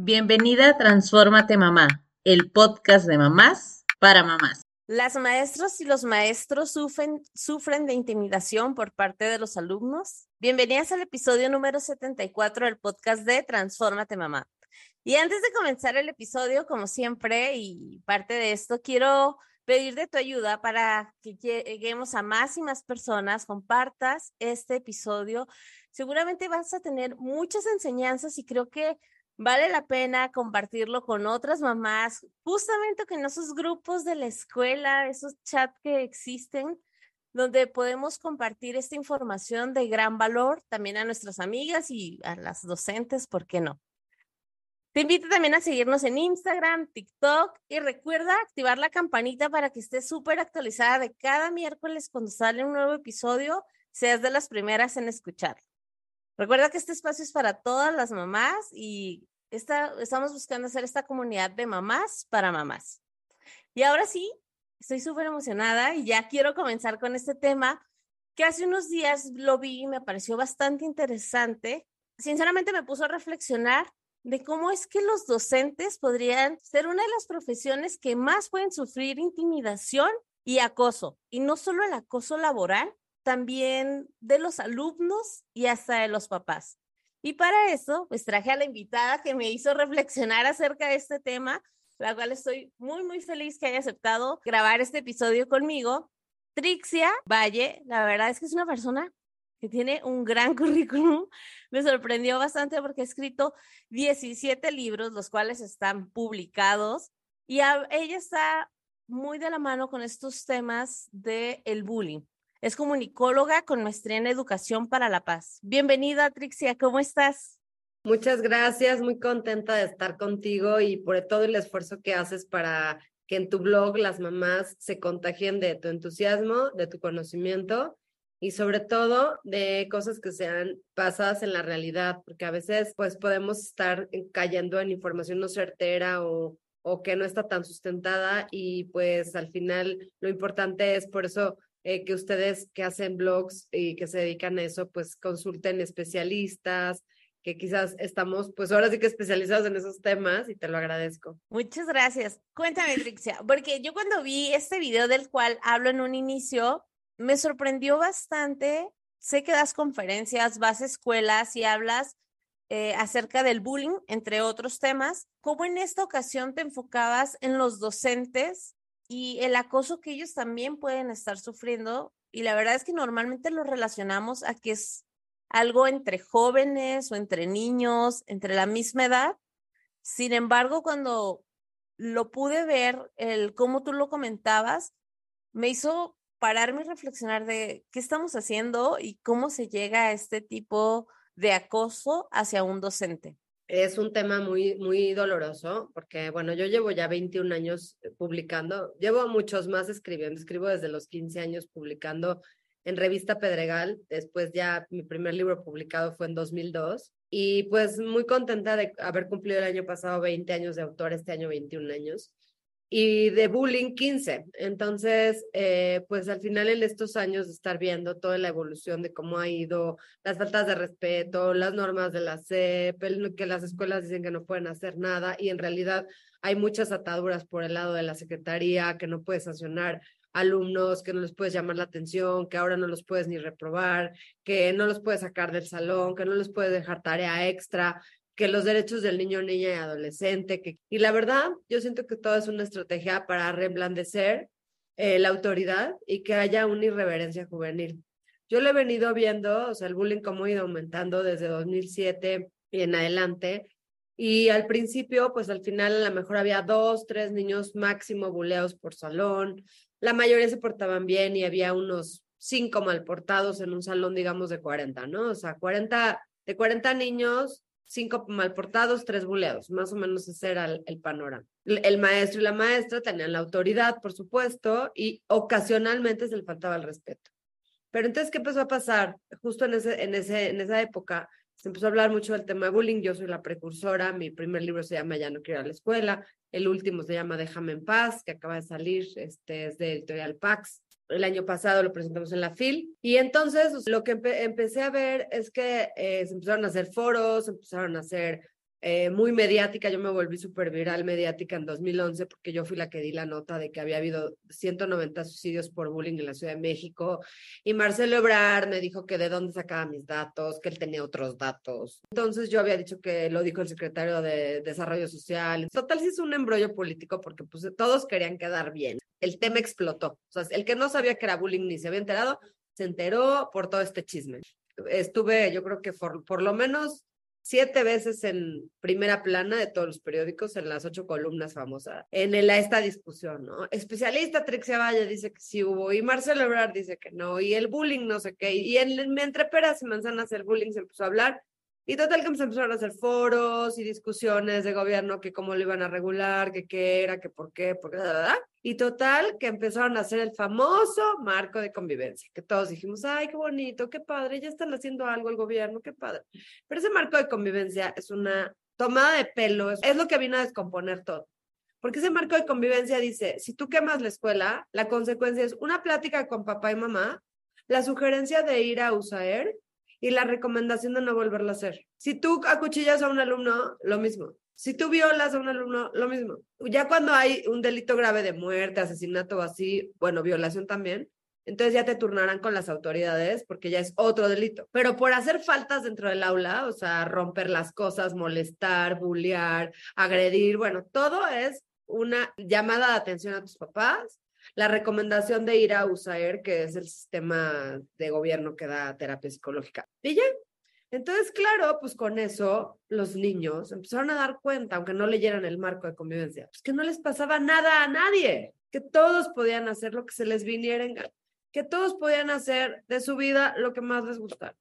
Bienvenida a Transfórmate Mamá, el podcast de mamás para mamás. Las maestras y los maestros sufren, sufren de intimidación por parte de los alumnos. Bienvenidas al episodio número 74 del podcast de Transfórmate Mamá. Y antes de comenzar el episodio, como siempre, y parte de esto, quiero pedir de tu ayuda para que lleguemos a más y más personas, compartas este episodio. Seguramente vas a tener muchas enseñanzas y creo que vale la pena compartirlo con otras mamás, justamente con esos grupos de la escuela, esos chats que existen, donde podemos compartir esta información de gran valor también a nuestras amigas y a las docentes, ¿por qué no? Te invito también a seguirnos en Instagram, TikTok y recuerda activar la campanita para que estés súper actualizada de cada miércoles cuando sale un nuevo episodio, seas de las primeras en escucharlo. Recuerda que este espacio es para todas las mamás y estamos buscando hacer esta comunidad de mamás para mamás. Y ahora sí, estoy súper emocionada y ya quiero comenzar con este tema que hace unos días lo vi y me pareció bastante interesante. Sinceramente me puso a reflexionar de cómo es que los docentes podrían ser una de las profesiones que más pueden sufrir intimidación y acoso. Y no solo el acoso laboral, también de los alumnos y hasta de los papás. Y para eso, pues traje a la invitada que me hizo reflexionar acerca de este tema, la cual estoy muy, muy feliz que haya aceptado grabar este episodio conmigo. Trixia Valle, la verdad es que es una persona que tiene un gran currículum. Me sorprendió bastante porque ha escrito 17 libros, los cuales están publicados, y ella está muy de la mano con estos temas del el bullying. Es comunicóloga con maestría en educación para la paz. Bienvenida, Trixia, ¿cómo estás? Muchas gracias, muy contenta de estar contigo y por todo el esfuerzo que haces para que en tu blog las mamás se contagien de tu entusiasmo, de tu conocimiento y sobre todo de cosas que sean basadas en la realidad, porque a veces pues podemos estar cayendo en información no certera o, o que no está tan sustentada y pues al final lo importante es por eso eh, que ustedes que hacen blogs y que se dedican a eso, pues consulten especialistas, que quizás estamos, pues ahora sí que especializados en esos temas y te lo agradezco. Muchas gracias. Cuéntame, Trixia, porque yo cuando vi este video del cual hablo en un inicio, me sorprendió bastante. Sé que das conferencias, vas a escuelas y hablas eh, acerca del bullying, entre otros temas. ¿Cómo en esta ocasión te enfocabas en los docentes y el acoso que ellos también pueden estar sufriendo. Y la verdad es que normalmente lo relacionamos a que es algo entre jóvenes o entre niños, entre la misma edad. Sin embargo, cuando lo pude ver, el cómo tú lo comentabas, me hizo pararme y reflexionar de qué estamos haciendo y cómo se llega a este tipo de acoso hacia un docente es un tema muy, muy doloroso porque, bueno, yo llevo ya 21 años eh, publicando, llevo muchos más escribiendo, escribo desde los 15 años publicando en revista Pedregal, después ya mi primer libro publicado fue en 2002 y pues muy contenta de haber cumplido el año pasado 20 años de autor, este año 21 años y de bullying 15. Entonces, eh, pues al final en estos años de estar viendo toda la evolución de cómo ha ido las faltas de respeto, las normas de la CEP, que las escuelas dicen que no pueden hacer nada y en realidad hay muchas ataduras por el lado de la Secretaría, que no puedes sancionar alumnos, que no les puedes llamar la atención, que ahora no los puedes ni reprobar, que no los puedes sacar del salón, que no les puedes dejar tarea extra que los derechos del niño, niña y adolescente. Que, y la verdad, yo siento que todo es una estrategia para reblandecer eh, la autoridad y que haya una irreverencia juvenil. Yo lo he venido viendo, o sea, el bullying como ha ido aumentando desde 2007 y en adelante. Y al principio, pues al final a lo mejor había dos, tres niños máximo buleados por salón. La mayoría se portaban bien y había unos cinco mal portados en un salón, digamos, de 40, ¿no? O sea, 40, de 40 niños, cinco mal portados, tres buleados, más o menos ese era el, panorama. El, maestro y la maestra tenían la autoridad, por supuesto, y ocasionalmente se le faltaba el respeto. Pero entonces, ¿qué empezó a pasar? Justo en, ese, en, ese, en esa época se empezó a hablar mucho del tema de bullying, yo soy la precursora, mi primer libro se llama Ya no quiero ir a la escuela, el último se llama Déjame en paz, que acaba de salir, este es de Editorial Pax, el año pasado lo presentamos en la FIL. Y entonces lo que empecé a ver es que eh, se empezaron a hacer foros, empezaron a hacer eh, muy mediática, yo me volví súper viral mediática en 2011 porque yo fui la que di la nota de que había habido 190 suicidios por bullying en la Ciudad de México y Marcelo Ebrard me dijo que de dónde sacaba mis datos, que él tenía otros datos. Entonces yo había dicho que lo dijo el secretario de Desarrollo Social. Total, sí es un embrollo político porque pues todos querían quedar bien. El tema explotó. O sea, el que no sabía que era bullying ni se había enterado, se enteró por todo este chisme. Estuve, yo creo que por, lo menos siete veces en primera plana de todos los periódicos, en las ocho columnas famosas, en el, esta discusión, ¿no? Especialista Trixia Valle dice que sí hubo, y Marcelo Ebrard dice que no, y el bullying no sé qué, y en, entre peras y manzanas el bullying se empezó a hablar, y total que empezaron a hacer foros y discusiones de gobierno que cómo lo iban a regular, que qué era, que por qué, por qué, y total que empezaron a hacer el famoso marco de convivencia, que todos dijimos, ay, qué bonito, qué padre, ya están haciendo algo el gobierno, qué padre. Pero ese marco de convivencia es una tomada de pelo, es lo que vino a descomponer todo. Porque ese marco de convivencia dice, si tú quemas la escuela, la consecuencia es una plática con papá y mamá, la sugerencia de ir a USAER y la recomendación de no volverlo a hacer. Si tú acuchillas a un alumno, lo mismo. Si tú violas a un alumno, lo mismo. Ya cuando hay un delito grave de muerte, asesinato o así, bueno, violación también, entonces ya te turnarán con las autoridades porque ya es otro delito. Pero por hacer faltas dentro del aula, o sea, romper las cosas, molestar, bullear, agredir, bueno, todo es una llamada de atención a tus papás la recomendación de ir a USAER, que es el sistema de gobierno que da terapia psicológica. Y ya. Entonces, claro, pues con eso los niños empezaron a dar cuenta, aunque no leyeran el marco de convivencia, pues que no les pasaba nada a nadie, que todos podían hacer lo que se les viniera en que todos podían hacer de su vida lo que más les gustara.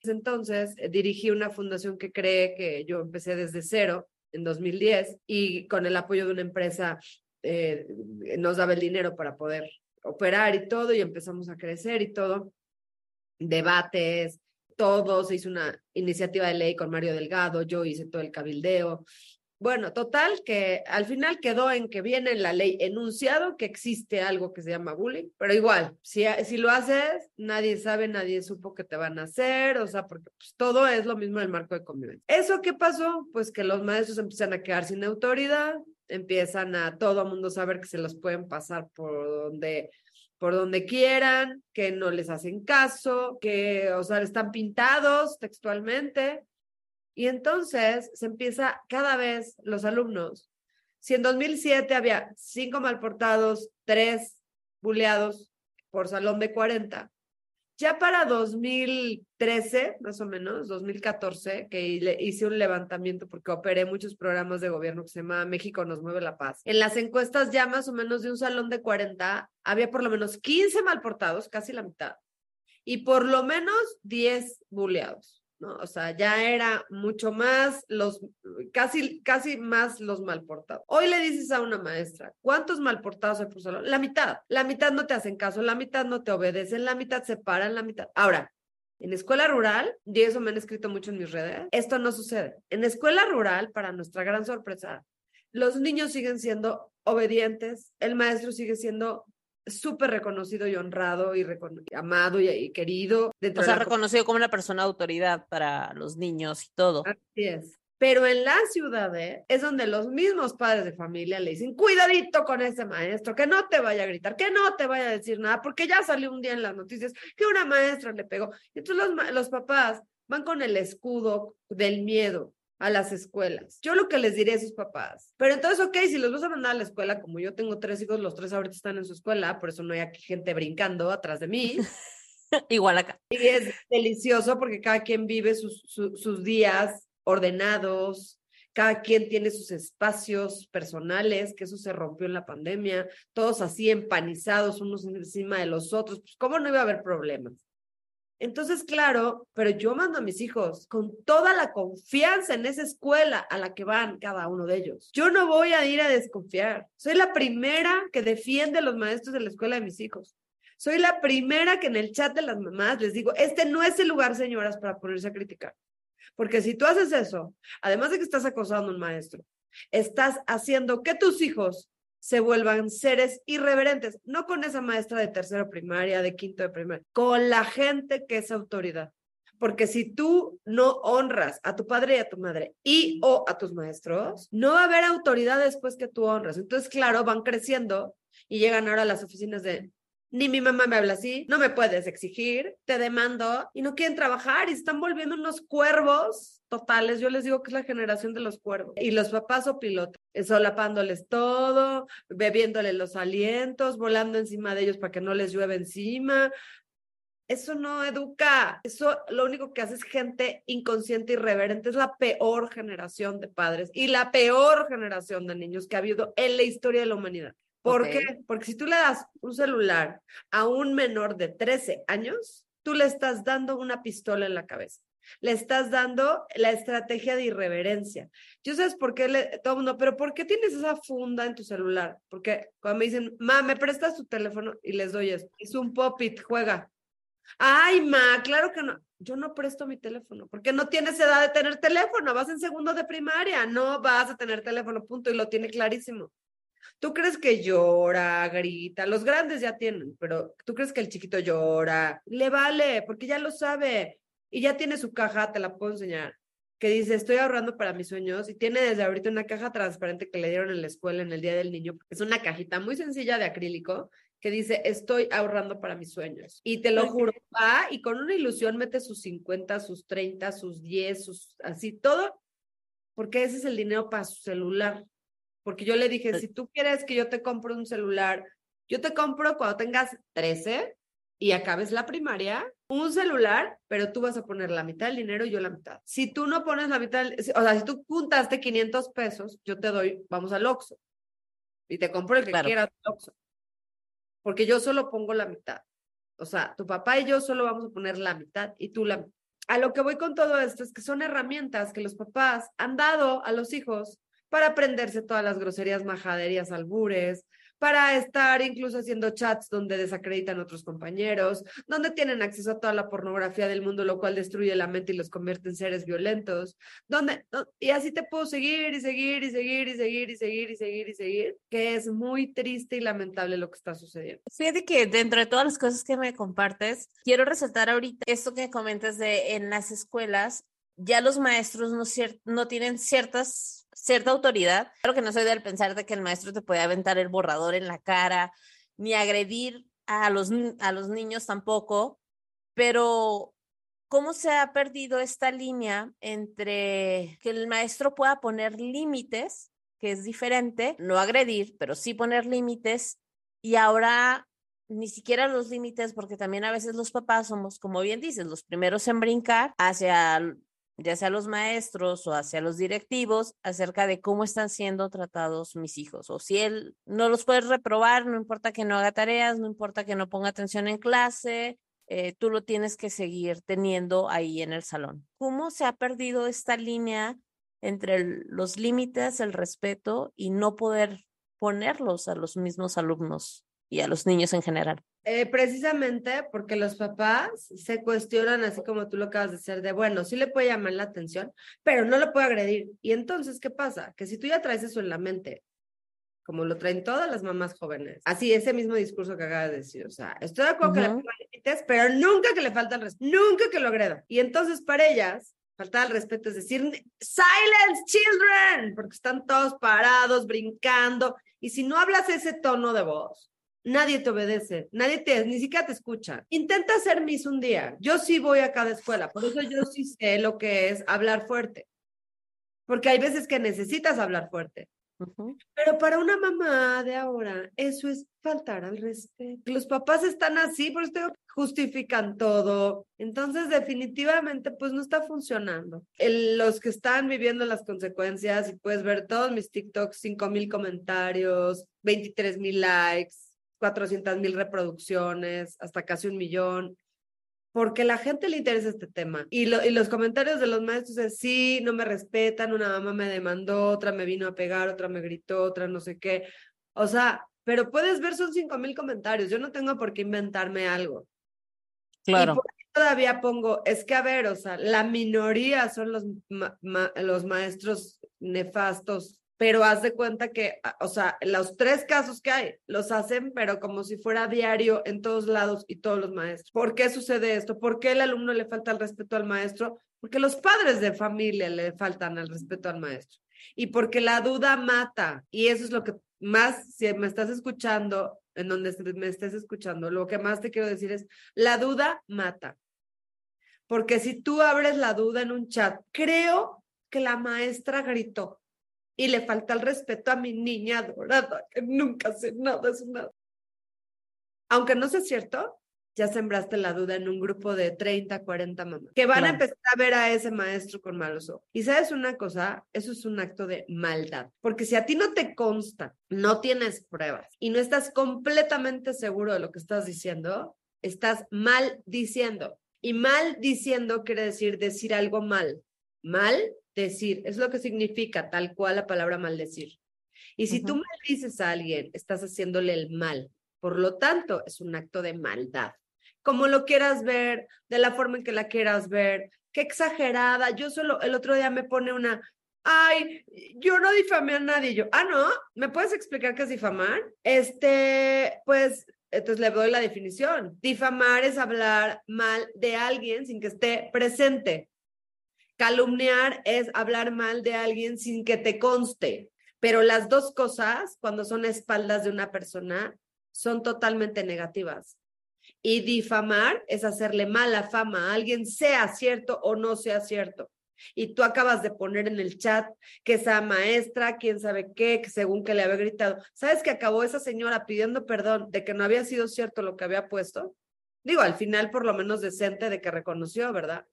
Entonces, eh, dirigí una fundación que cree que yo empecé desde cero en 2010 y con el apoyo de una empresa eh, nos daba el dinero para poder operar y todo, y empezamos a crecer y todo. Debates, todo, se hizo una iniciativa de ley con Mario Delgado, yo hice todo el cabildeo. Bueno, total, que al final quedó en que viene en la ley enunciado que existe algo que se llama bullying, pero igual, si, si lo haces, nadie sabe, nadie supo que te van a hacer, o sea, porque pues, todo es lo mismo en el marco de convivencia. ¿Eso qué pasó? Pues que los maestros empiezan a quedar sin autoridad, empiezan a todo mundo saber que se los pueden pasar por donde por donde quieran, que no les hacen caso, que, o sea, están pintados textualmente. Y entonces se empieza cada vez los alumnos. Si en 2007 había cinco malportados, tres buleados por salón de 40, ya para 2013, más o menos, 2014, que hice un levantamiento porque operé muchos programas de gobierno que se llama México nos mueve la paz. En las encuestas ya más o menos de un salón de 40, había por lo menos 15 malportados, casi la mitad, y por lo menos 10 buleados. ¿No? O sea, ya era mucho más los, casi, casi más los malportados. Hoy le dices a una maestra, ¿cuántos malportados hay por salón? La mitad. La mitad no te hacen caso, la mitad no te obedecen, la mitad se paran, la mitad. Ahora, en escuela rural, y eso me han escrito mucho en mis redes, esto no sucede. En escuela rural, para nuestra gran sorpresa, los niños siguen siendo obedientes, el maestro sigue siendo súper reconocido y honrado y amado y, querido. O sea, reconocido como una persona de autoridad para los niños y todo. Así es. Pero en las ciudades es donde los mismos padres de familia le dicen, cuidadito con ese maestro, que no te vaya a gritar, que no te vaya a decir nada, porque ya salió un día en las noticias que una maestra le pegó. Entonces los, los papás van con el escudo del miedo a las escuelas. Yo lo que les diré a sus papás, pero entonces, ok, si los vas a mandar a la escuela, como yo tengo tres hijos, los tres ahorita están en su escuela, por eso no hay aquí gente brincando atrás de mí. Igual acá. Y es delicioso porque cada quien vive sus, sus días ordenados, cada quien tiene sus espacios personales, que eso se rompió en la pandemia, todos así empanizados unos encima de los otros, pues cómo no iba a haber problemas. Entonces, claro, pero yo mando a mis hijos con toda la confianza en esa escuela a la que van cada uno de ellos. Yo no voy a ir a desconfiar. Soy la primera que defiende a los maestros de la escuela de mis hijos. Soy la primera que en el chat de las mamás les digo, este no es el lugar, señoras, para ponerse a criticar. Porque si tú haces eso, además de que estás acosando a un maestro, estás haciendo que tus hijos se vuelvan seres irreverentes, no con esa maestra de tercero primaria, de quinto de primaria, con la gente que es autoridad. porque si tú no honras a tu padre y a tu madre y o a tus maestros, no va a haber autoridad después que tú honras. Entonces, claro, van creciendo y llegan ahora a las oficinas de ni mi mamá me habla así, no me puedes exigir, te demando y no quieren trabajar y están volviendo unos cuervos totales. Yo les digo que es la generación de los cuervos. Y los papás o pilotos, solapándoles todo, bebiéndole los alientos, volando encima de ellos para que no les llueva encima. Eso no educa. Eso lo único que hace es gente inconsciente irreverente. Es la peor generación de padres y la peor generación de niños que ha habido en la historia de la humanidad. ¿Por qué? Porque si tú le das un celular a un menor de 13 años, tú le estás dando una pistola en la cabeza. Le estás dando la estrategia de irreverencia. Yo sabes por qué le, todo el mundo, pero ¿por qué tienes esa funda en tu celular? Porque cuando me dicen, ma, ¿me prestas tu teléfono? Y les doy esto. Es un pop-it, juega. Ay, ma, claro que no. Yo no presto mi teléfono, porque no tienes edad de tener teléfono. Vas en segundo de primaria, no vas a tener teléfono, punto. Y lo tiene clarísimo. ¿Tú crees que llora, grita? Los grandes ya tienen, pero ¿tú crees que el chiquito llora? Le vale, porque ya lo sabe. Y ya tiene su caja, te la puedo enseñar, que dice, estoy ahorrando para mis sueños. Y tiene desde ahorita una caja transparente que le dieron en la escuela en el Día del Niño. Es una cajita muy sencilla de acrílico que dice, estoy ahorrando para mis sueños. Y te lo juro, va y con una ilusión mete sus 50, sus 30, sus 10, sus así, todo, porque ese es el dinero para su celular. Porque yo le dije, si tú quieres que yo te compre un celular, yo te compro cuando tengas 13 y acabes la primaria, un celular, pero tú vas a poner la mitad del dinero y yo la mitad. Si tú no pones la mitad, o sea, si tú juntaste 500 pesos, yo te doy, vamos al Oxxo y te compro el que quieras Oxxo. Porque yo solo pongo la mitad. O sea, tu papá y yo solo vamos a poner la mitad y tú la mitad. A lo que voy con todo esto es que son herramientas que los papás han dado a los hijos para aprenderse todas las groserías, majaderías, albures, para estar incluso haciendo chats donde desacreditan a otros compañeros, donde tienen acceso a toda la pornografía del mundo, lo cual destruye la mente y los convierte en seres violentos, donde, y así te puedo seguir y seguir y seguir y seguir y seguir y seguir y seguir, que es muy triste y lamentable lo que está sucediendo. Fíjate que dentro de todas las cosas que me compartes, quiero resaltar ahorita esto que comentas de en las escuelas, ya los maestros no, no tienen ciertas cierta autoridad. Claro que no soy del pensar de que el maestro te puede aventar el borrador en la cara, ni agredir a los, a los niños tampoco, pero ¿cómo se ha perdido esta línea entre que el maestro pueda poner límites, que es diferente, no agredir, pero sí poner límites, y ahora ni siquiera los límites, porque también a veces los papás somos, como bien dices, los primeros en brincar hacia ya sea los maestros o hacia los directivos, acerca de cómo están siendo tratados mis hijos. O si él no los puede reprobar, no importa que no haga tareas, no importa que no ponga atención en clase, eh, tú lo tienes que seguir teniendo ahí en el salón. ¿Cómo se ha perdido esta línea entre los límites, el respeto y no poder ponerlos a los mismos alumnos y a los niños en general? Eh, precisamente porque los papás se cuestionan, así como tú lo acabas de hacer, de bueno, sí le puede llamar la atención, pero no lo puede agredir. Y entonces, ¿qué pasa? Que si tú ya traes eso en la mente, como lo traen todas las mamás jóvenes, así ese mismo discurso que acabas de decir, o sea, estoy de acuerdo que le pero nunca que le falta el respeto, nunca que lo agreda. Y entonces para ellas, falta el respeto es decir, silence children, porque están todos parados, brincando, y si no hablas ese tono de voz, nadie te obedece, nadie te, ni siquiera te escucha. Intenta ser Miss un día. Yo sí voy a cada escuela, por eso yo sí sé lo que es hablar fuerte. Porque hay veces que necesitas hablar fuerte. Pero para una mamá de ahora, eso es faltar al respeto. Los papás están así, por eso justifican todo. Entonces, definitivamente, pues no está funcionando. los que están viviendo las consecuencias, y puedes ver todos mis TikToks, 5 mil comentarios, 23 mil likes, 400 mil reproducciones, hasta casi un millón, porque la gente le interesa este tema. Y, y, los comentarios de los maestros es, sí, no me respetan, una mamá me demandó, otra me vino a pegar, otra me gritó, otra no sé qué. O sea, pero puedes ver, son 5 mil comentarios, yo no tengo por qué inventarme algo. Claro. Y todavía pongo, es que a ver, o sea, la minoría son los, los maestros nefastos pero haz de cuenta que, ah, o sea, los tres casos que hay los hacen, pero como si fuera diario en todos lados y todos los maestros. ¿Por qué sucede esto? ¿Por qué el alumno le falta el respeto al maestro? Porque los padres de familia le faltan el respeto al maestro. Y porque la duda mata. Y eso es lo que más, si me estás escuchando, en donde me estés escuchando, lo que más te quiero decir es, la duda mata. Porque si tú abres la duda en un chat, creo que la maestra gritó y le falta el respeto a mi niña adorada, que nunca hace nada, es nada. Aunque no sea cierto, ya sembraste la duda en un grupo de 30, 40 mamás, que van a empezar a ver a ese maestro con malos ojos. Y sabes una cosa, eso es un acto de maldad, porque si a ti no te consta, no tienes pruebas y no estás completamente seguro de lo que estás diciendo, estás mal diciendo. Y mal diciendo quiere decir decir algo mal. Mal decir, es lo que significa tal cual la palabra maldecir. Y si tú maldices a alguien, estás haciéndole el mal. Por lo tanto, es un acto de maldad. Como lo quieras ver, de la forma en que la quieras ver, qué exagerada. Yo solo el otro día me pone una, ay, yo no difamé a nadie. Yo, ah, no, ¿me puedes explicar qué es difamar? Este, pues, entonces le doy la definición. Difamar es hablar mal de alguien sin que esté presente. Calumniar es hablar mal de alguien sin que te conste. Pero las dos cosas, cuando son espaldas de una persona, son totalmente negativas. Y difamar es hacerle mala fama a alguien, sea cierto o no sea cierto. Y tú acabas de poner en el chat que esa maestra, quién sabe qué, que según que le había gritado. ¿Sabes que acabó esa señora pidiendo perdón de que no había sido cierto lo que había puesto? Digo, al final por lo menos decente de que reconoció, ¿verdad?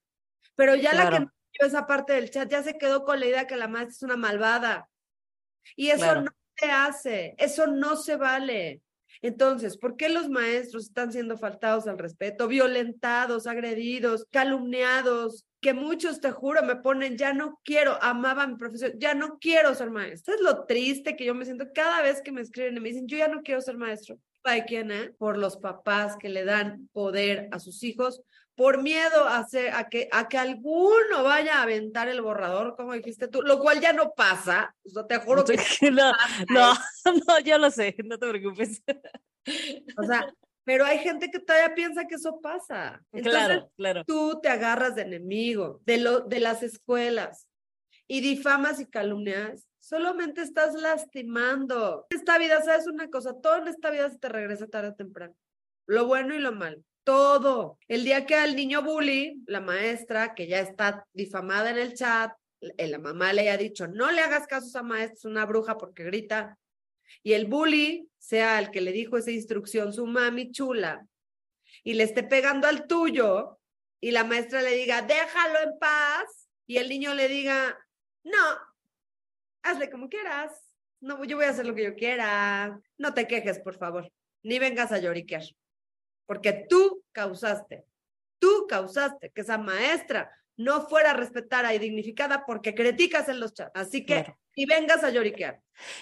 Pero ya la que esa parte del chat ya se quedó con la idea que la maestra es una malvada. Y eso no se hace, eso no se vale. Entonces, ¿por qué los maestros están siendo faltados al respeto, violentados, agredidos, calumniados? Que muchos, te juro, me ponen, ya no quiero, amaba a mi profesión, ya no quiero ser maestro. Es lo triste que yo me siento cada vez que me escriben y me dicen, yo ya no quiero ser maestro. ¿Para quién? Eh? Por los papás que le dan poder a sus hijos por miedo a, a, que, a que alguno vaya a aventar el borrador, como dijiste tú, lo cual ya no pasa. O te juro que no, no, no, yo lo sé, no te preocupes. O sea, pero hay gente que todavía piensa que eso pasa. claro, claro. Tú te agarras de enemigo de, lo, de las escuelas y difamas y calumnias. Solamente estás lastimando. Esta vida, ¿sabes una cosa? Todo en esta vida se te regresa tarde o temprano. Lo bueno y lo malo todo. El día que al niño bully, la maestra, que ya está difamada en el chat, eh, la mamá le haya dicho, no le hagas caso a esa maestra, es una bruja porque grita. Y el bully sea el que le dijo esa instrucción, su mami chula, y le esté pegando al tuyo, y la maestra le diga, déjalo en paz, y el niño le diga, no, hazle como quieras, no, yo voy a hacer lo que yo quiera, no te quejes, por favor, ni vengas a lloriquear porque tú causaste, tú causaste que esa maestra no fuera respetada y dignificada porque criticas en los chats. Así que, y vengas a lloriquear.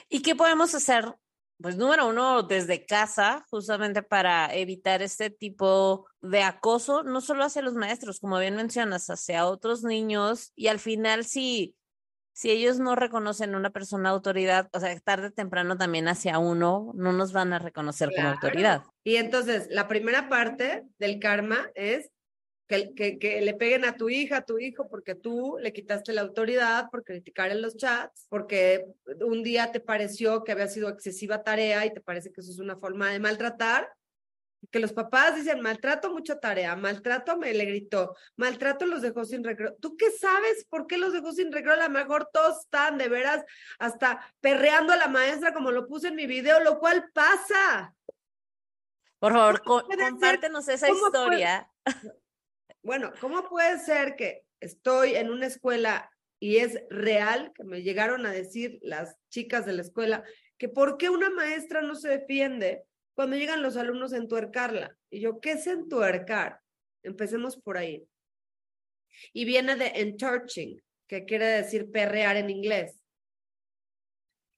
¿Y qué podemos hacer? Pues número uno, desde casa, justamente para evitar este tipo de acoso, no solo hacia los maestros, como bien mencionas, hacia otros niños. Y al final, si si ellos no reconocen una persona autoridad, o sea, tarde o temprano también hacia uno, no nos van a reconocer como autoridad. Y entonces, la primera parte del karma es que, que, que, le peguen a tu hija, a tu hijo, porque tú le quitaste la autoridad por criticar en los chats, porque un día te pareció que había sido excesiva tarea y te parece que eso es una forma de maltratar, que los papás dicen, maltrato mucha tarea, maltrato me le gritó, maltrato los dejó sin recreo. ¿Tú qué sabes por qué los dejó sin recreo? A lo mejor todos están de veras hasta perreando a la maestra como lo puse en mi video, lo cual pasa. Por favor, compártenos esa historia. bueno, ¿cómo puede ser que estoy en una escuela y es real que me llegaron a decir las chicas de la escuela que por qué una maestra no se defiende cuando llegan los alumnos a entuercarla. Y yo, ¿qué es entuercar? Empecemos por ahí. Y viene de entorching, que quiere decir perrear en inglés.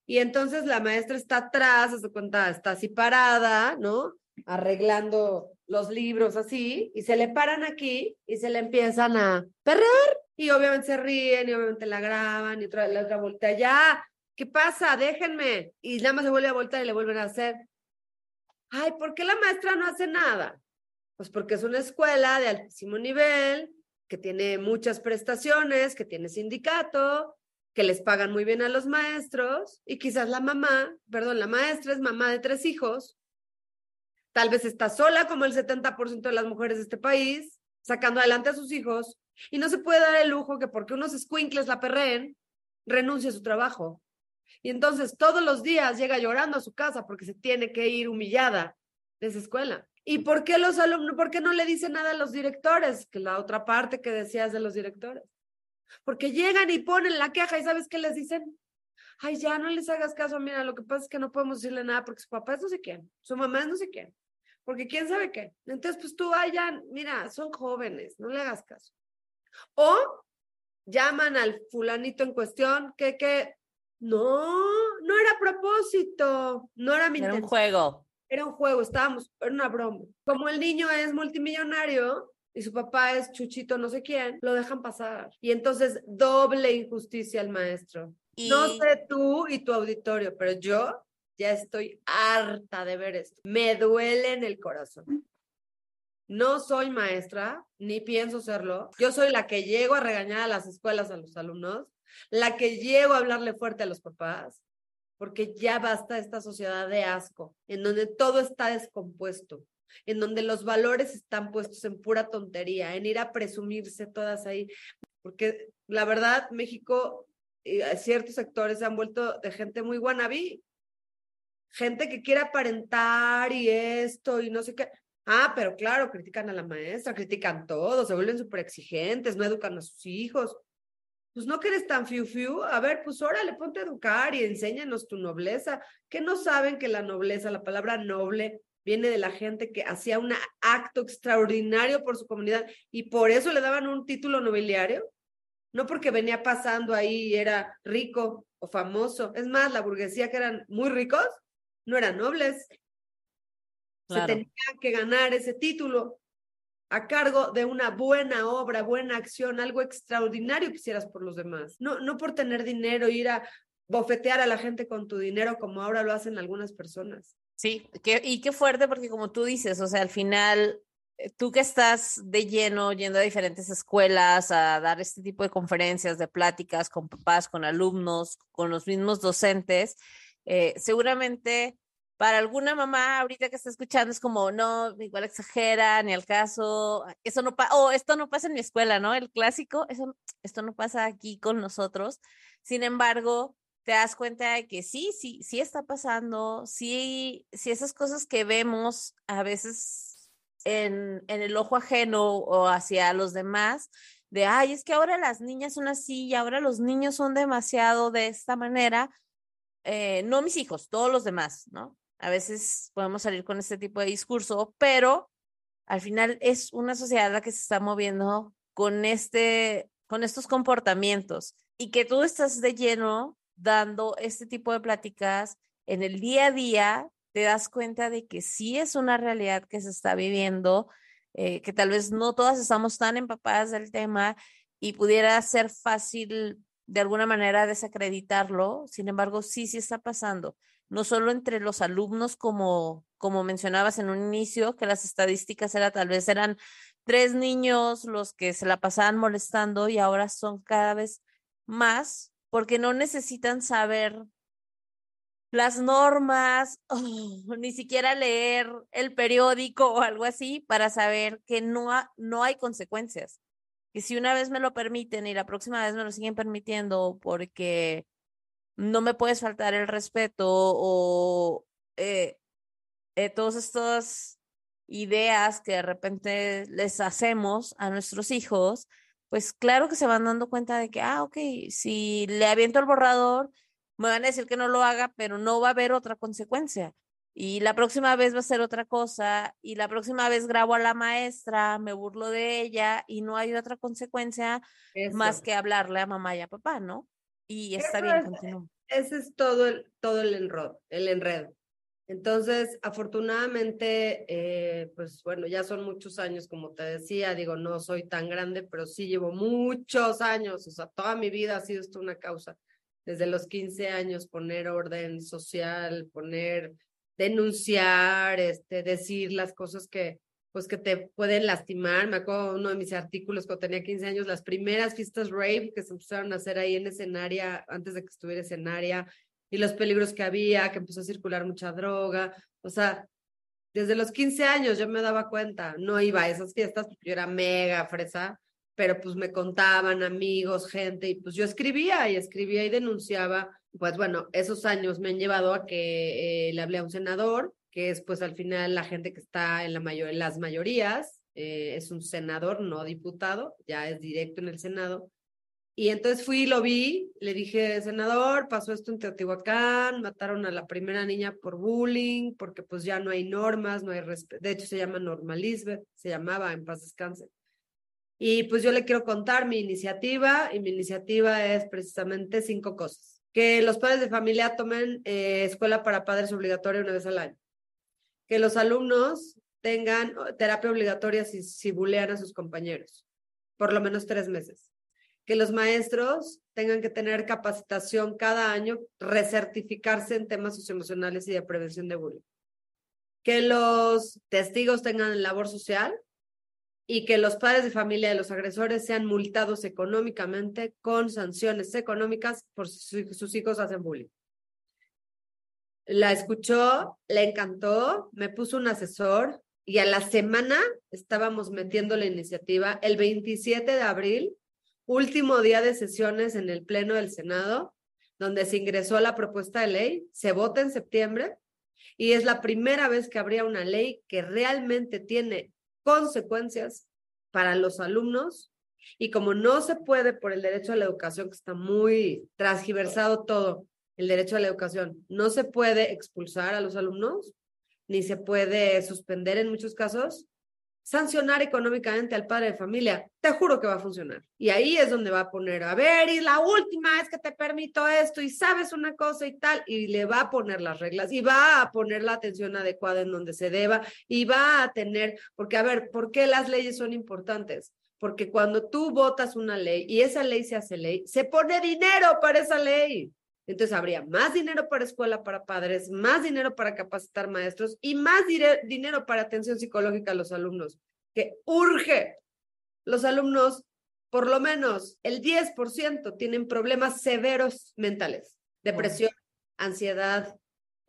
Y entonces la maestra está atrás, se cuenta, está así parada, ¿no? Arreglando los libros así, y se le paran aquí y se le empiezan a perrear. Y obviamente se ríen y obviamente la graban y otra, la otra voltea, ya, ¿qué pasa? Déjenme. Y nada más se vuelve a voltar y le vuelven a hacer. Ay, ¿por qué la maestra no hace nada? Pues porque es una escuela de altísimo nivel, que tiene muchas prestaciones, que tiene sindicato, que les pagan muy bien a los maestros y quizás la mamá, perdón, la maestra es mamá de tres hijos, tal vez está sola como el 70% de las mujeres de este país, sacando adelante a sus hijos y no se puede dar el lujo que porque unos squinkles la perreen, renuncie a su trabajo. Y entonces todos los días llega llorando a su casa porque se tiene que ir humillada de esa escuela. ¿Y por qué los alumnos, por qué no le dicen nada a los directores? Que la otra parte que decías de los directores. Porque llegan y ponen la queja y ¿sabes qué les dicen? Ay, ya no les hagas caso, mira, lo que pasa es que no podemos decirle nada porque su papá es no sé quién, su mamá es no sé quién, porque quién sabe qué. Entonces, pues tú vayan, mira, son jóvenes, no le hagas caso. O llaman al fulanito en cuestión que, que, no, no era a propósito, no era mi Era un juego. Era un juego, estábamos, era una broma. Como el niño es multimillonario, y su papá es Chuchito no sé quién, lo dejan pasar. Y entonces doble injusticia al maestro. Y... No sé tú y tu auditorio, pero yo ya estoy harta de ver esto. Me duele en el corazón. No soy maestra, ni pienso serlo. Yo soy la que llego a regañar a las escuelas a los alumnos, la que llego a hablarle fuerte a los papás, porque ya basta esta sociedad de asco, en donde todo está descompuesto, en donde los valores están puestos en pura tontería, en ir a presumirse todas ahí, porque la verdad, México, y ciertos sectores se han vuelto de gente muy wannabe, gente que quiere aparentar y esto y no sé qué. Ah, pero claro, critican a la maestra, critican todo, se vuelven súper exigentes, no educan a sus hijos. Pues no que eres tan fiu fiu, a ver, pues órale, ponte a educar y enséñanos tu nobleza. Que no saben que la nobleza, la palabra noble, viene de la gente que hacía un acto extraordinario por su comunidad y por eso le daban un título nobiliario, no porque venía pasando ahí y era rico o famoso. Es más, la burguesía que eran muy ricos no eran nobles. Claro. Se tenía que ganar ese título a cargo de una buena obra, buena acción, algo extraordinario que hicieras por los demás. No, no por tener dinero, ir a bofetear a la gente con tu dinero como ahora lo hacen algunas personas. Sí, que, y qué fuerte porque como tú dices, o sea, al final, eh, tú que estás de lleno yendo a diferentes escuelas a dar este tipo de conferencias, de pláticas con papás, con alumnos, con los mismos docentes, eh, seguramente para alguna mamá ahorita que está escuchando es como, no, igual exagera, ni al caso, eso no pasa, o esto no pasa en mi escuela, ¿no? El clásico, eso, esto no pasa aquí con nosotros. Sin embargo, te das cuenta de que sí, sí, sí está pasando, sí, sí esas cosas que vemos a veces en, en el ojo ajeno o hacia los demás, de, ay, es que ahora las niñas son así y ahora los niños son demasiado de esta manera, eh, no mis hijos, todos los demás, ¿no? A veces podemos salir con este tipo de discurso, pero al final es una sociedad la que se está moviendo con este, con estos comportamientos y que tú estás de lleno dando este tipo de pláticas en el día a día, te das cuenta de que sí es una realidad que se está viviendo, eh, que tal vez no todas estamos tan empapadas del tema y pudiera ser fácil de alguna manera desacreditarlo, sin embargo, sí, sí está pasando, no solo entre los alumnos, como, como mencionabas en un inicio, que las estadísticas era tal vez eran tres niños los que se la pasaban molestando y ahora son cada vez más porque no necesitan saber las normas, ni siquiera leer el periódico o algo así para saber que no, no hay consecuencias. Que si una vez me lo permiten y la próxima vez me lo siguen permitiendo porque no me puedes faltar el respeto o eh, eh, todas estas ideas que de repente les hacemos a nuestros hijos, pues claro que se van dando cuenta de que, ah, ok, si le aviento el borrador, me van a decir que no lo haga, pero no va a haber otra consecuencia. Y la próxima vez va a ser otra cosa, y la próxima vez grabo a la maestra, me burlo de ella, y no hay otra consecuencia Eso. más que hablarle a mamá y a papá, ¿no? Y está Eso bien, es- continúa. Ese es todo el, todo el enredo, el enredo. Entonces, afortunadamente, eh, pues bueno, ya son muchos años, como te decía, digo, no soy tan grande, pero sí llevo muchos años, o sea, toda mi vida ha sido esto una causa. desde los 15 años, poner orden social, poner, denunciar, este, decir las cosas que, pues que te pueden lastimar. Me acuerdo uno de mis artículos cuando tenía 15 años, las primeras fiestas rave que se empezaron a hacer ahí en escenaria, antes de que estuviera escenaria, y los peligros que había, que empezó a circular mucha droga. O sea, desde los 15 años yo me daba cuenta, no iba a esas fiestas porque yo era mega fresa, pero pues me contaban amigos, gente, y pues yo escribía y escribía y denunciaba. Pues bueno, esos años me han llevado a que eh, le hablé a un senador, que es pues al final la gente que está en, la mayor, las mayorías, eh, es un senador, no diputado, ya es directo en el Senado. Y entonces fui lo vi, le dije, senador, pasó esto en Teotihuacán, mataron a la primera niña por bullying, porque pues ya no hay normas, no hay respeto. De hecho, se llama Norma Lisbeth, se llamaba en paz descanse. Y pues yo le quiero contar mi iniciativa y mi iniciativa es precisamente cinco cosas. Que los padres de familia tomen eh, escuela para padres obligatoria una vez al año. Que los alumnos tengan terapia obligatoria si, si bulean a sus compañeros, por lo menos tres meses. Que los maestros tengan que tener capacitación cada año, recertificarse en temas socioemocionales y de prevención de bullying. Que los testigos tengan labor social, y que los padres de familia de los agresores sean multados económicamente con sanciones económicas por si sus hijos hacen bullying. La escuchó, le encantó, me puso un asesor y a la semana estábamos metiendo la iniciativa. El 27 de abril, último día de sesiones en el Pleno del Senado, donde se ingresó la propuesta de ley, se vota en septiembre y es la primera vez que habría una ley que realmente tiene consecuencias para los alumnos y como no se puede por el derecho a la educación, que está muy transgiversado todo, el derecho a la educación, no se puede expulsar a los alumnos, ni se puede suspender en muchos casos, sancionar económicamente al padre de familia, te juro que va a funcionar. Y ahí es donde va a poner, a ver, y la última es que te permito esto y sabes una cosa y tal, y le va a poner las reglas y va a poner la atención adecuada en donde se deba y va a tener, porque a ver, ¿por qué las leyes son importantes? Porque cuando tú votas una ley y esa ley se hace ley, se pone dinero para esa ley. Entonces habría más dinero para escuela para padres, más dinero para capacitar maestros y más dinero para atención psicológica a los alumnos, que urge. Los alumnos, por lo menos el 10% tienen problemas severos mentales, depresión, ansiedad,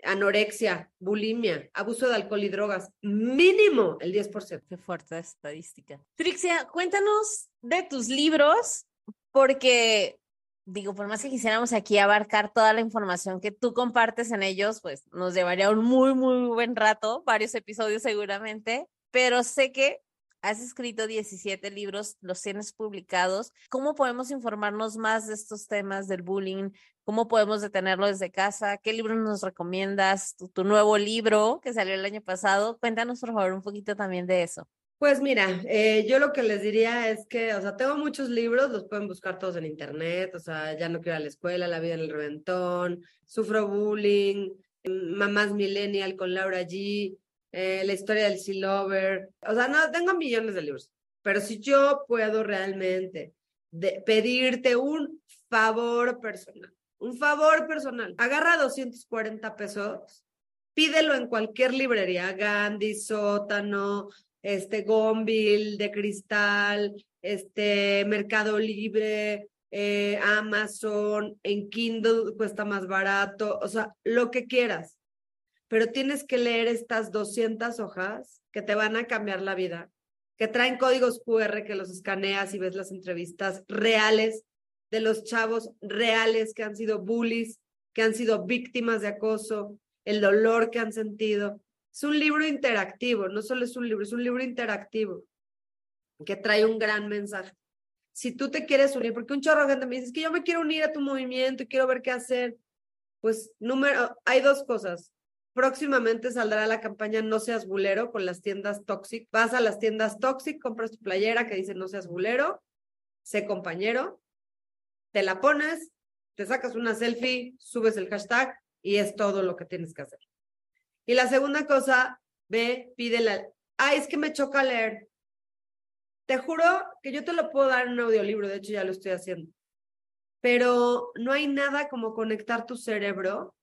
anorexia, bulimia, abuso de alcohol y drogas, mínimo el 10%. Qué fuerte estadística. Trixia, cuéntanos de tus libros, porque digo, por más que quisiéramos aquí abarcar toda la información que tú compartes en ellos, pues nos llevaría un muy, muy buen rato, varios episodios seguramente, pero sé que has escrito 17 libros, los tienes publicados. ¿Cómo podemos informarnos más de estos temas del bullying? ¿Cómo podemos detenerlo desde casa? ¿Qué libro nos recomiendas? Tu, tu nuevo libro que salió el año pasado. Cuéntanos, por favor, un poquito también de eso. Pues mira, eh, yo lo que les diría es que, o sea, tengo muchos libros, los pueden buscar todos en internet, o sea, ya no quiero ir a la escuela, La vida en el reventón, Sufro bullying, Mamás Millennial con Laura G, eh, La historia del Sea Lover, o sea, no, tengo millones de libros, pero si yo puedo realmente pedirte un favor personal, un favor personal, agarra 240 pesos, pídelo en cualquier librería, Gandhi, Sótano, este Gonville de cristal, este Mercado Libre, eh, Amazon, en Kindle cuesta más barato, o sea, lo que quieras. Pero tienes que leer estas 200 hojas que te van a cambiar la vida, que traen códigos QR que los escaneas y ves las entrevistas reales de los chavos reales que han sido bullies, que han sido víctimas de acoso, el dolor que han sentido. Es un libro interactivo, no solo es un libro, es un libro interactivo que trae un gran mensaje. Si tú te quieres unir, porque un chorro de gente me dice, que yo me quiero unir a tu movimiento y quiero ver qué hacer, pues número, hay dos cosas. Próximamente saldrá la campaña No seas bulero con las tiendas Toxic. Vas a las tiendas Toxic, compras tu playera que dice No seas bulero, sé compañero, te la pones, te sacas una selfie, subes el hashtag y es todo lo que tienes que hacer. Y la segunda cosa, ve, pídela. Ay, es que me choca leer. Te juro que yo te lo puedo dar en un audiolibro, de hecho ya lo estoy haciendo. pero no hay nada como conectar tu cerebro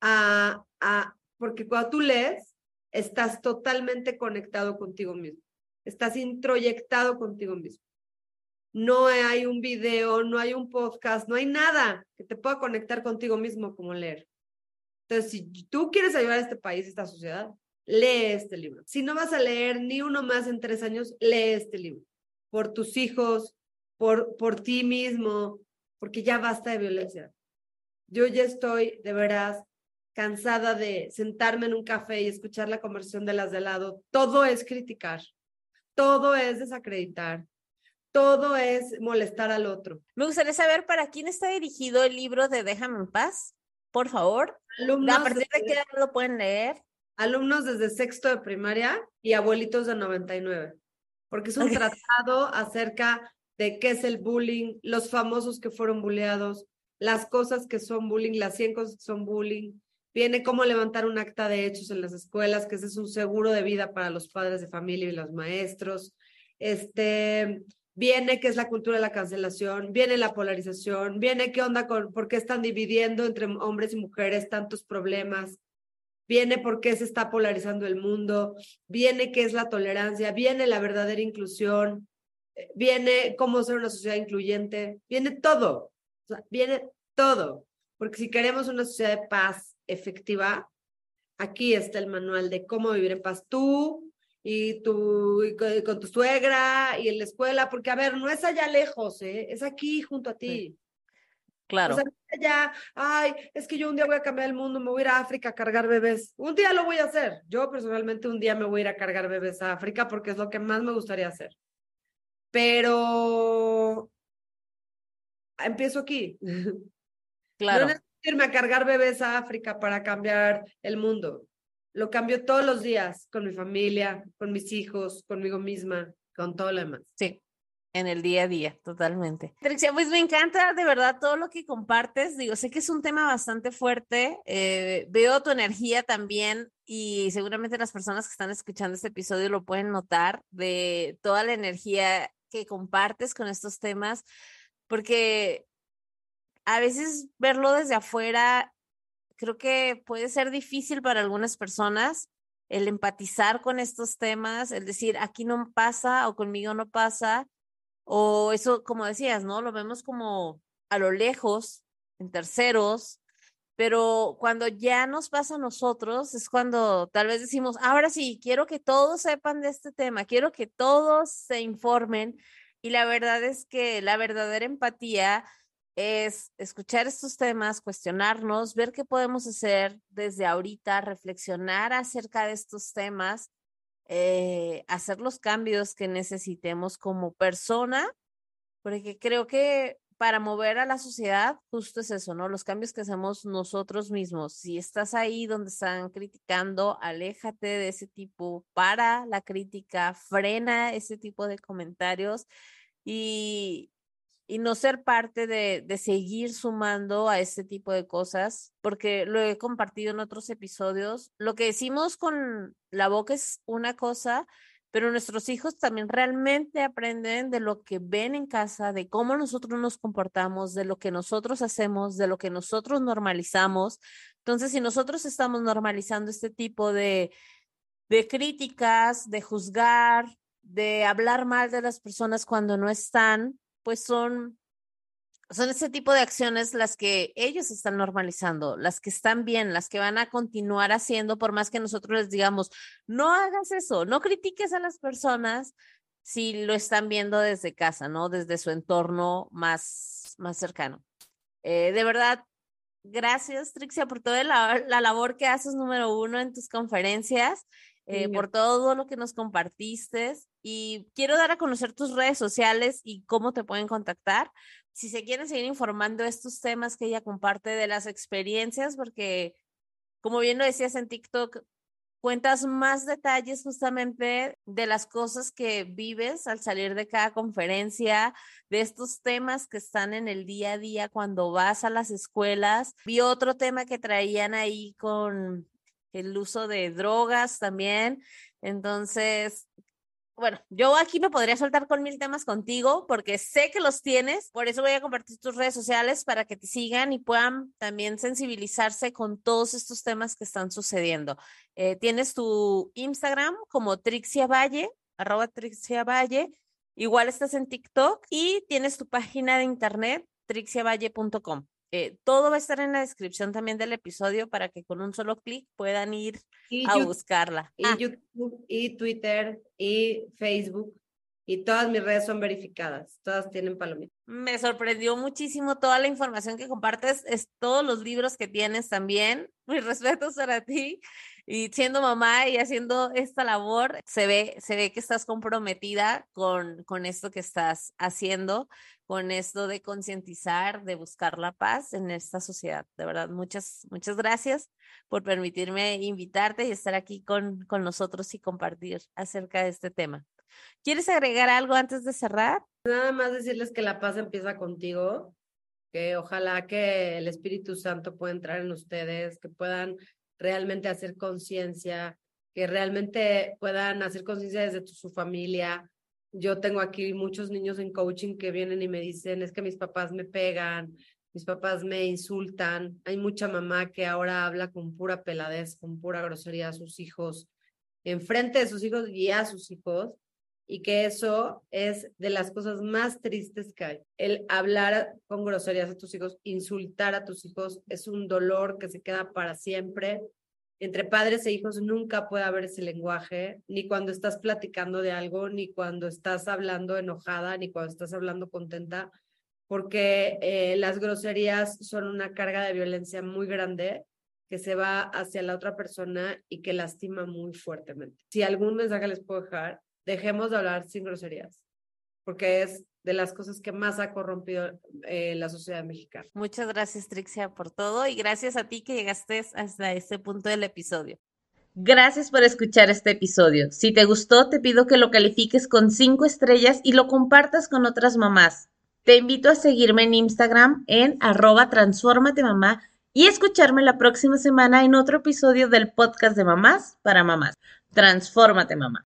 a, a, porque cuando tú lees, estás totalmente conectado contigo mismo, estás introyectado contigo mismo. No hay un video, no hay un podcast, no hay nada que te pueda conectar contigo mismo como leer. Entonces, si tú quieres ayudar a este país, a esta sociedad, lee este libro. Si no vas a leer ni uno más en tres años, lee este libro. Por tus hijos, por, por ti mismo, porque ya basta de violencia. Yo ya estoy, de veras, cansada de sentarme en un café y escuchar la conversación de las de lado. Todo es criticar, todo es desacreditar, todo es molestar al otro. Me gustaría saber para quién está dirigido el libro de Déjame en paz, por favor. Alumnos ¿A partir de, qué edad lo pueden leer? Alumnos desde sexto de primaria y abuelitos de 99, porque es un tratado acerca de qué es el bullying, los famosos que fueron bulleados, las cosas que son bullying, las 100 cosas que son bullying. Viene cómo levantar un acta de hechos en las escuelas, que ese es un seguro de vida para los padres de familia y los maestros. Este, viene qué es la cultura de la cancelación, viene la polarización, viene qué onda con por qué están dividiendo entre hombres y mujeres tantos problemas, viene por qué se está polarizando el mundo, viene qué es la tolerancia, viene la verdadera inclusión, viene cómo ser una sociedad incluyente, viene todo, viene todo, porque si queremos una sociedad de paz efectiva, aquí está el manual de cómo vivir en paz. Tú y, tu, con, tu suegra y en la escuela, porque a ver, no es allá lejos, ¿eh? es aquí junto a ti. Claro. O sea, ya, ay, es que yo un día voy a cambiar el mundo, me voy a ir a África a cargar bebés. Un día lo voy a hacer. Yo personalmente un día me voy a ir a cargar bebés a África porque es lo que más me gustaría hacer pero empiezo aquí. Claro. No necesito irme a cargar bebés a África para cambiar el mundo. Lo cambio todos los días con mi familia, con mis hijos, conmigo misma, con todo lo demás. Sí, en el día a día, totalmente. Trixia, pues me encanta de verdad todo lo que compartes. Digo, sé que es un tema bastante fuerte. Eh, veo tu energía también y seguramente las personas que están escuchando este episodio lo pueden notar de toda la energía que compartes con estos temas, porque a veces verlo desde afuera creo que puede ser difícil para algunas personas el empatizar con estos temas, el decir, aquí no pasa o conmigo no pasa, o eso, como decías, ¿no? Lo vemos como a lo lejos, en terceros, pero cuando ya nos pasa a nosotros es cuando tal vez decimos, ahora sí, quiero que todos sepan de este tema, quiero que todos se informen y la verdad es que la verdadera empatía es escuchar estos temas, cuestionarnos, ver qué podemos hacer desde ahorita, reflexionar acerca de estos temas, eh, hacer los cambios que necesitemos como persona, porque creo que para mover a la sociedad, justo es eso, ¿no? Los cambios que hacemos nosotros mismos. Si estás ahí donde están criticando, aléjate de ese tipo, para la crítica, frena ese tipo de comentarios y, y no ser parte de, de, seguir sumando a ese tipo de cosas, porque lo he compartido en otros episodios. Lo que decimos con la boca es una cosa, pero nuestros hijos también realmente aprenden de lo que ven en casa, de cómo nosotros nos comportamos, de lo que nosotros hacemos, de lo que nosotros normalizamos. Entonces, si nosotros estamos normalizando este tipo de, de críticas, de juzgar, de hablar mal de las personas cuando no están, pues son son ese tipo de acciones las que ellos están normalizando, las que están bien, las que van a continuar haciendo, por más que nosotros les digamos, no hagas eso, no critiques a las personas si lo están viendo desde casa, ¿no? Desde su entorno más, más cercano. Eh, de verdad, gracias, Trixia, por toda la, la, labor que haces, número uno, en tus conferencias, eh, por todo lo que nos compartiste. Y quiero dar a conocer tus redes sociales y cómo te pueden contactar si se quieren seguir informando estos temas que ella comparte de las experiencias, porque como bien lo decías en TikTok, cuentas más detalles justamente de las cosas que vives al salir de cada conferencia, de estos temas que están en el día a día cuando vas a las escuelas. Vi otro tema que traían ahí con el uso de drogas también. Entonces, bueno, yo aquí me podría soltar con mil temas contigo porque sé que los tienes, por eso voy a compartir tus redes sociales para que te sigan y puedan también sensibilizarse con todos estos temas que están sucediendo. Eh, tienes tu Instagram como Trixia Valle, arroba Trixia Valle, igual estás en TikTok y tienes tu página de internet trixiavalle.com. Eh, todo va a estar en la descripción también del episodio para que con un solo clic puedan ir a buscarla. Y ah. YouTube, y Twitter, y Facebook, y todas mis redes son verificadas, todas tienen palomitas. Me sorprendió muchísimo toda la información que compartes, es todos los libros que tienes también. Mis respetos para ti y siendo mamá y haciendo esta labor, se ve, se ve que estás comprometida con, con esto que estás haciendo, con esto de concientizar, de buscar la paz en esta sociedad. De verdad, muchas, muchas gracias por permitirme invitarte y estar aquí con, con nosotros y compartir acerca de este tema. ¿Quieres agregar algo antes de cerrar? Nada más decirles que la paz empieza contigo, que ojalá que el Espíritu Santo pueda entrar en ustedes, que puedan realmente hacer conciencia, que realmente puedan hacer conciencia desde su familia. Yo tengo aquí muchos niños en coaching que vienen y me dicen, es que mis papás me pegan, mis papás me insultan. Hay mucha mamá que ahora habla con pura peladez, con pura grosería a sus hijos, enfrente de sus hijos y a sus hijos y que eso es de las cosas más tristes que hay. El hablar con groserías a tus hijos, insultar a tus hijos, es un dolor que se queda para siempre. Entre padres e hijos nunca puede haber ese lenguaje, ni cuando estás platicando de algo, ni cuando estás hablando enojada, ni cuando estás hablando contenta, porque eh, las groserías son una carga de violencia muy grande que se va hacia la otra persona y que lastima muy fuertemente. Si algún mensaje les puedo dejar, dejemos de hablar sin groserías, porque es de las cosas que más ha corrompido eh, la sociedad mexicana. Muchas gracias, Trixia, por todo y gracias a ti que llegaste hasta este punto del episodio. Gracias por escuchar este episodio. Si te gustó, te pido que lo califiques con cinco estrellas y lo compartas con otras mamás. Te invito a seguirme en Instagram en arroba mamá y escucharme la próxima semana en otro episodio del podcast de mamás para mamás. Transfórmate mamá.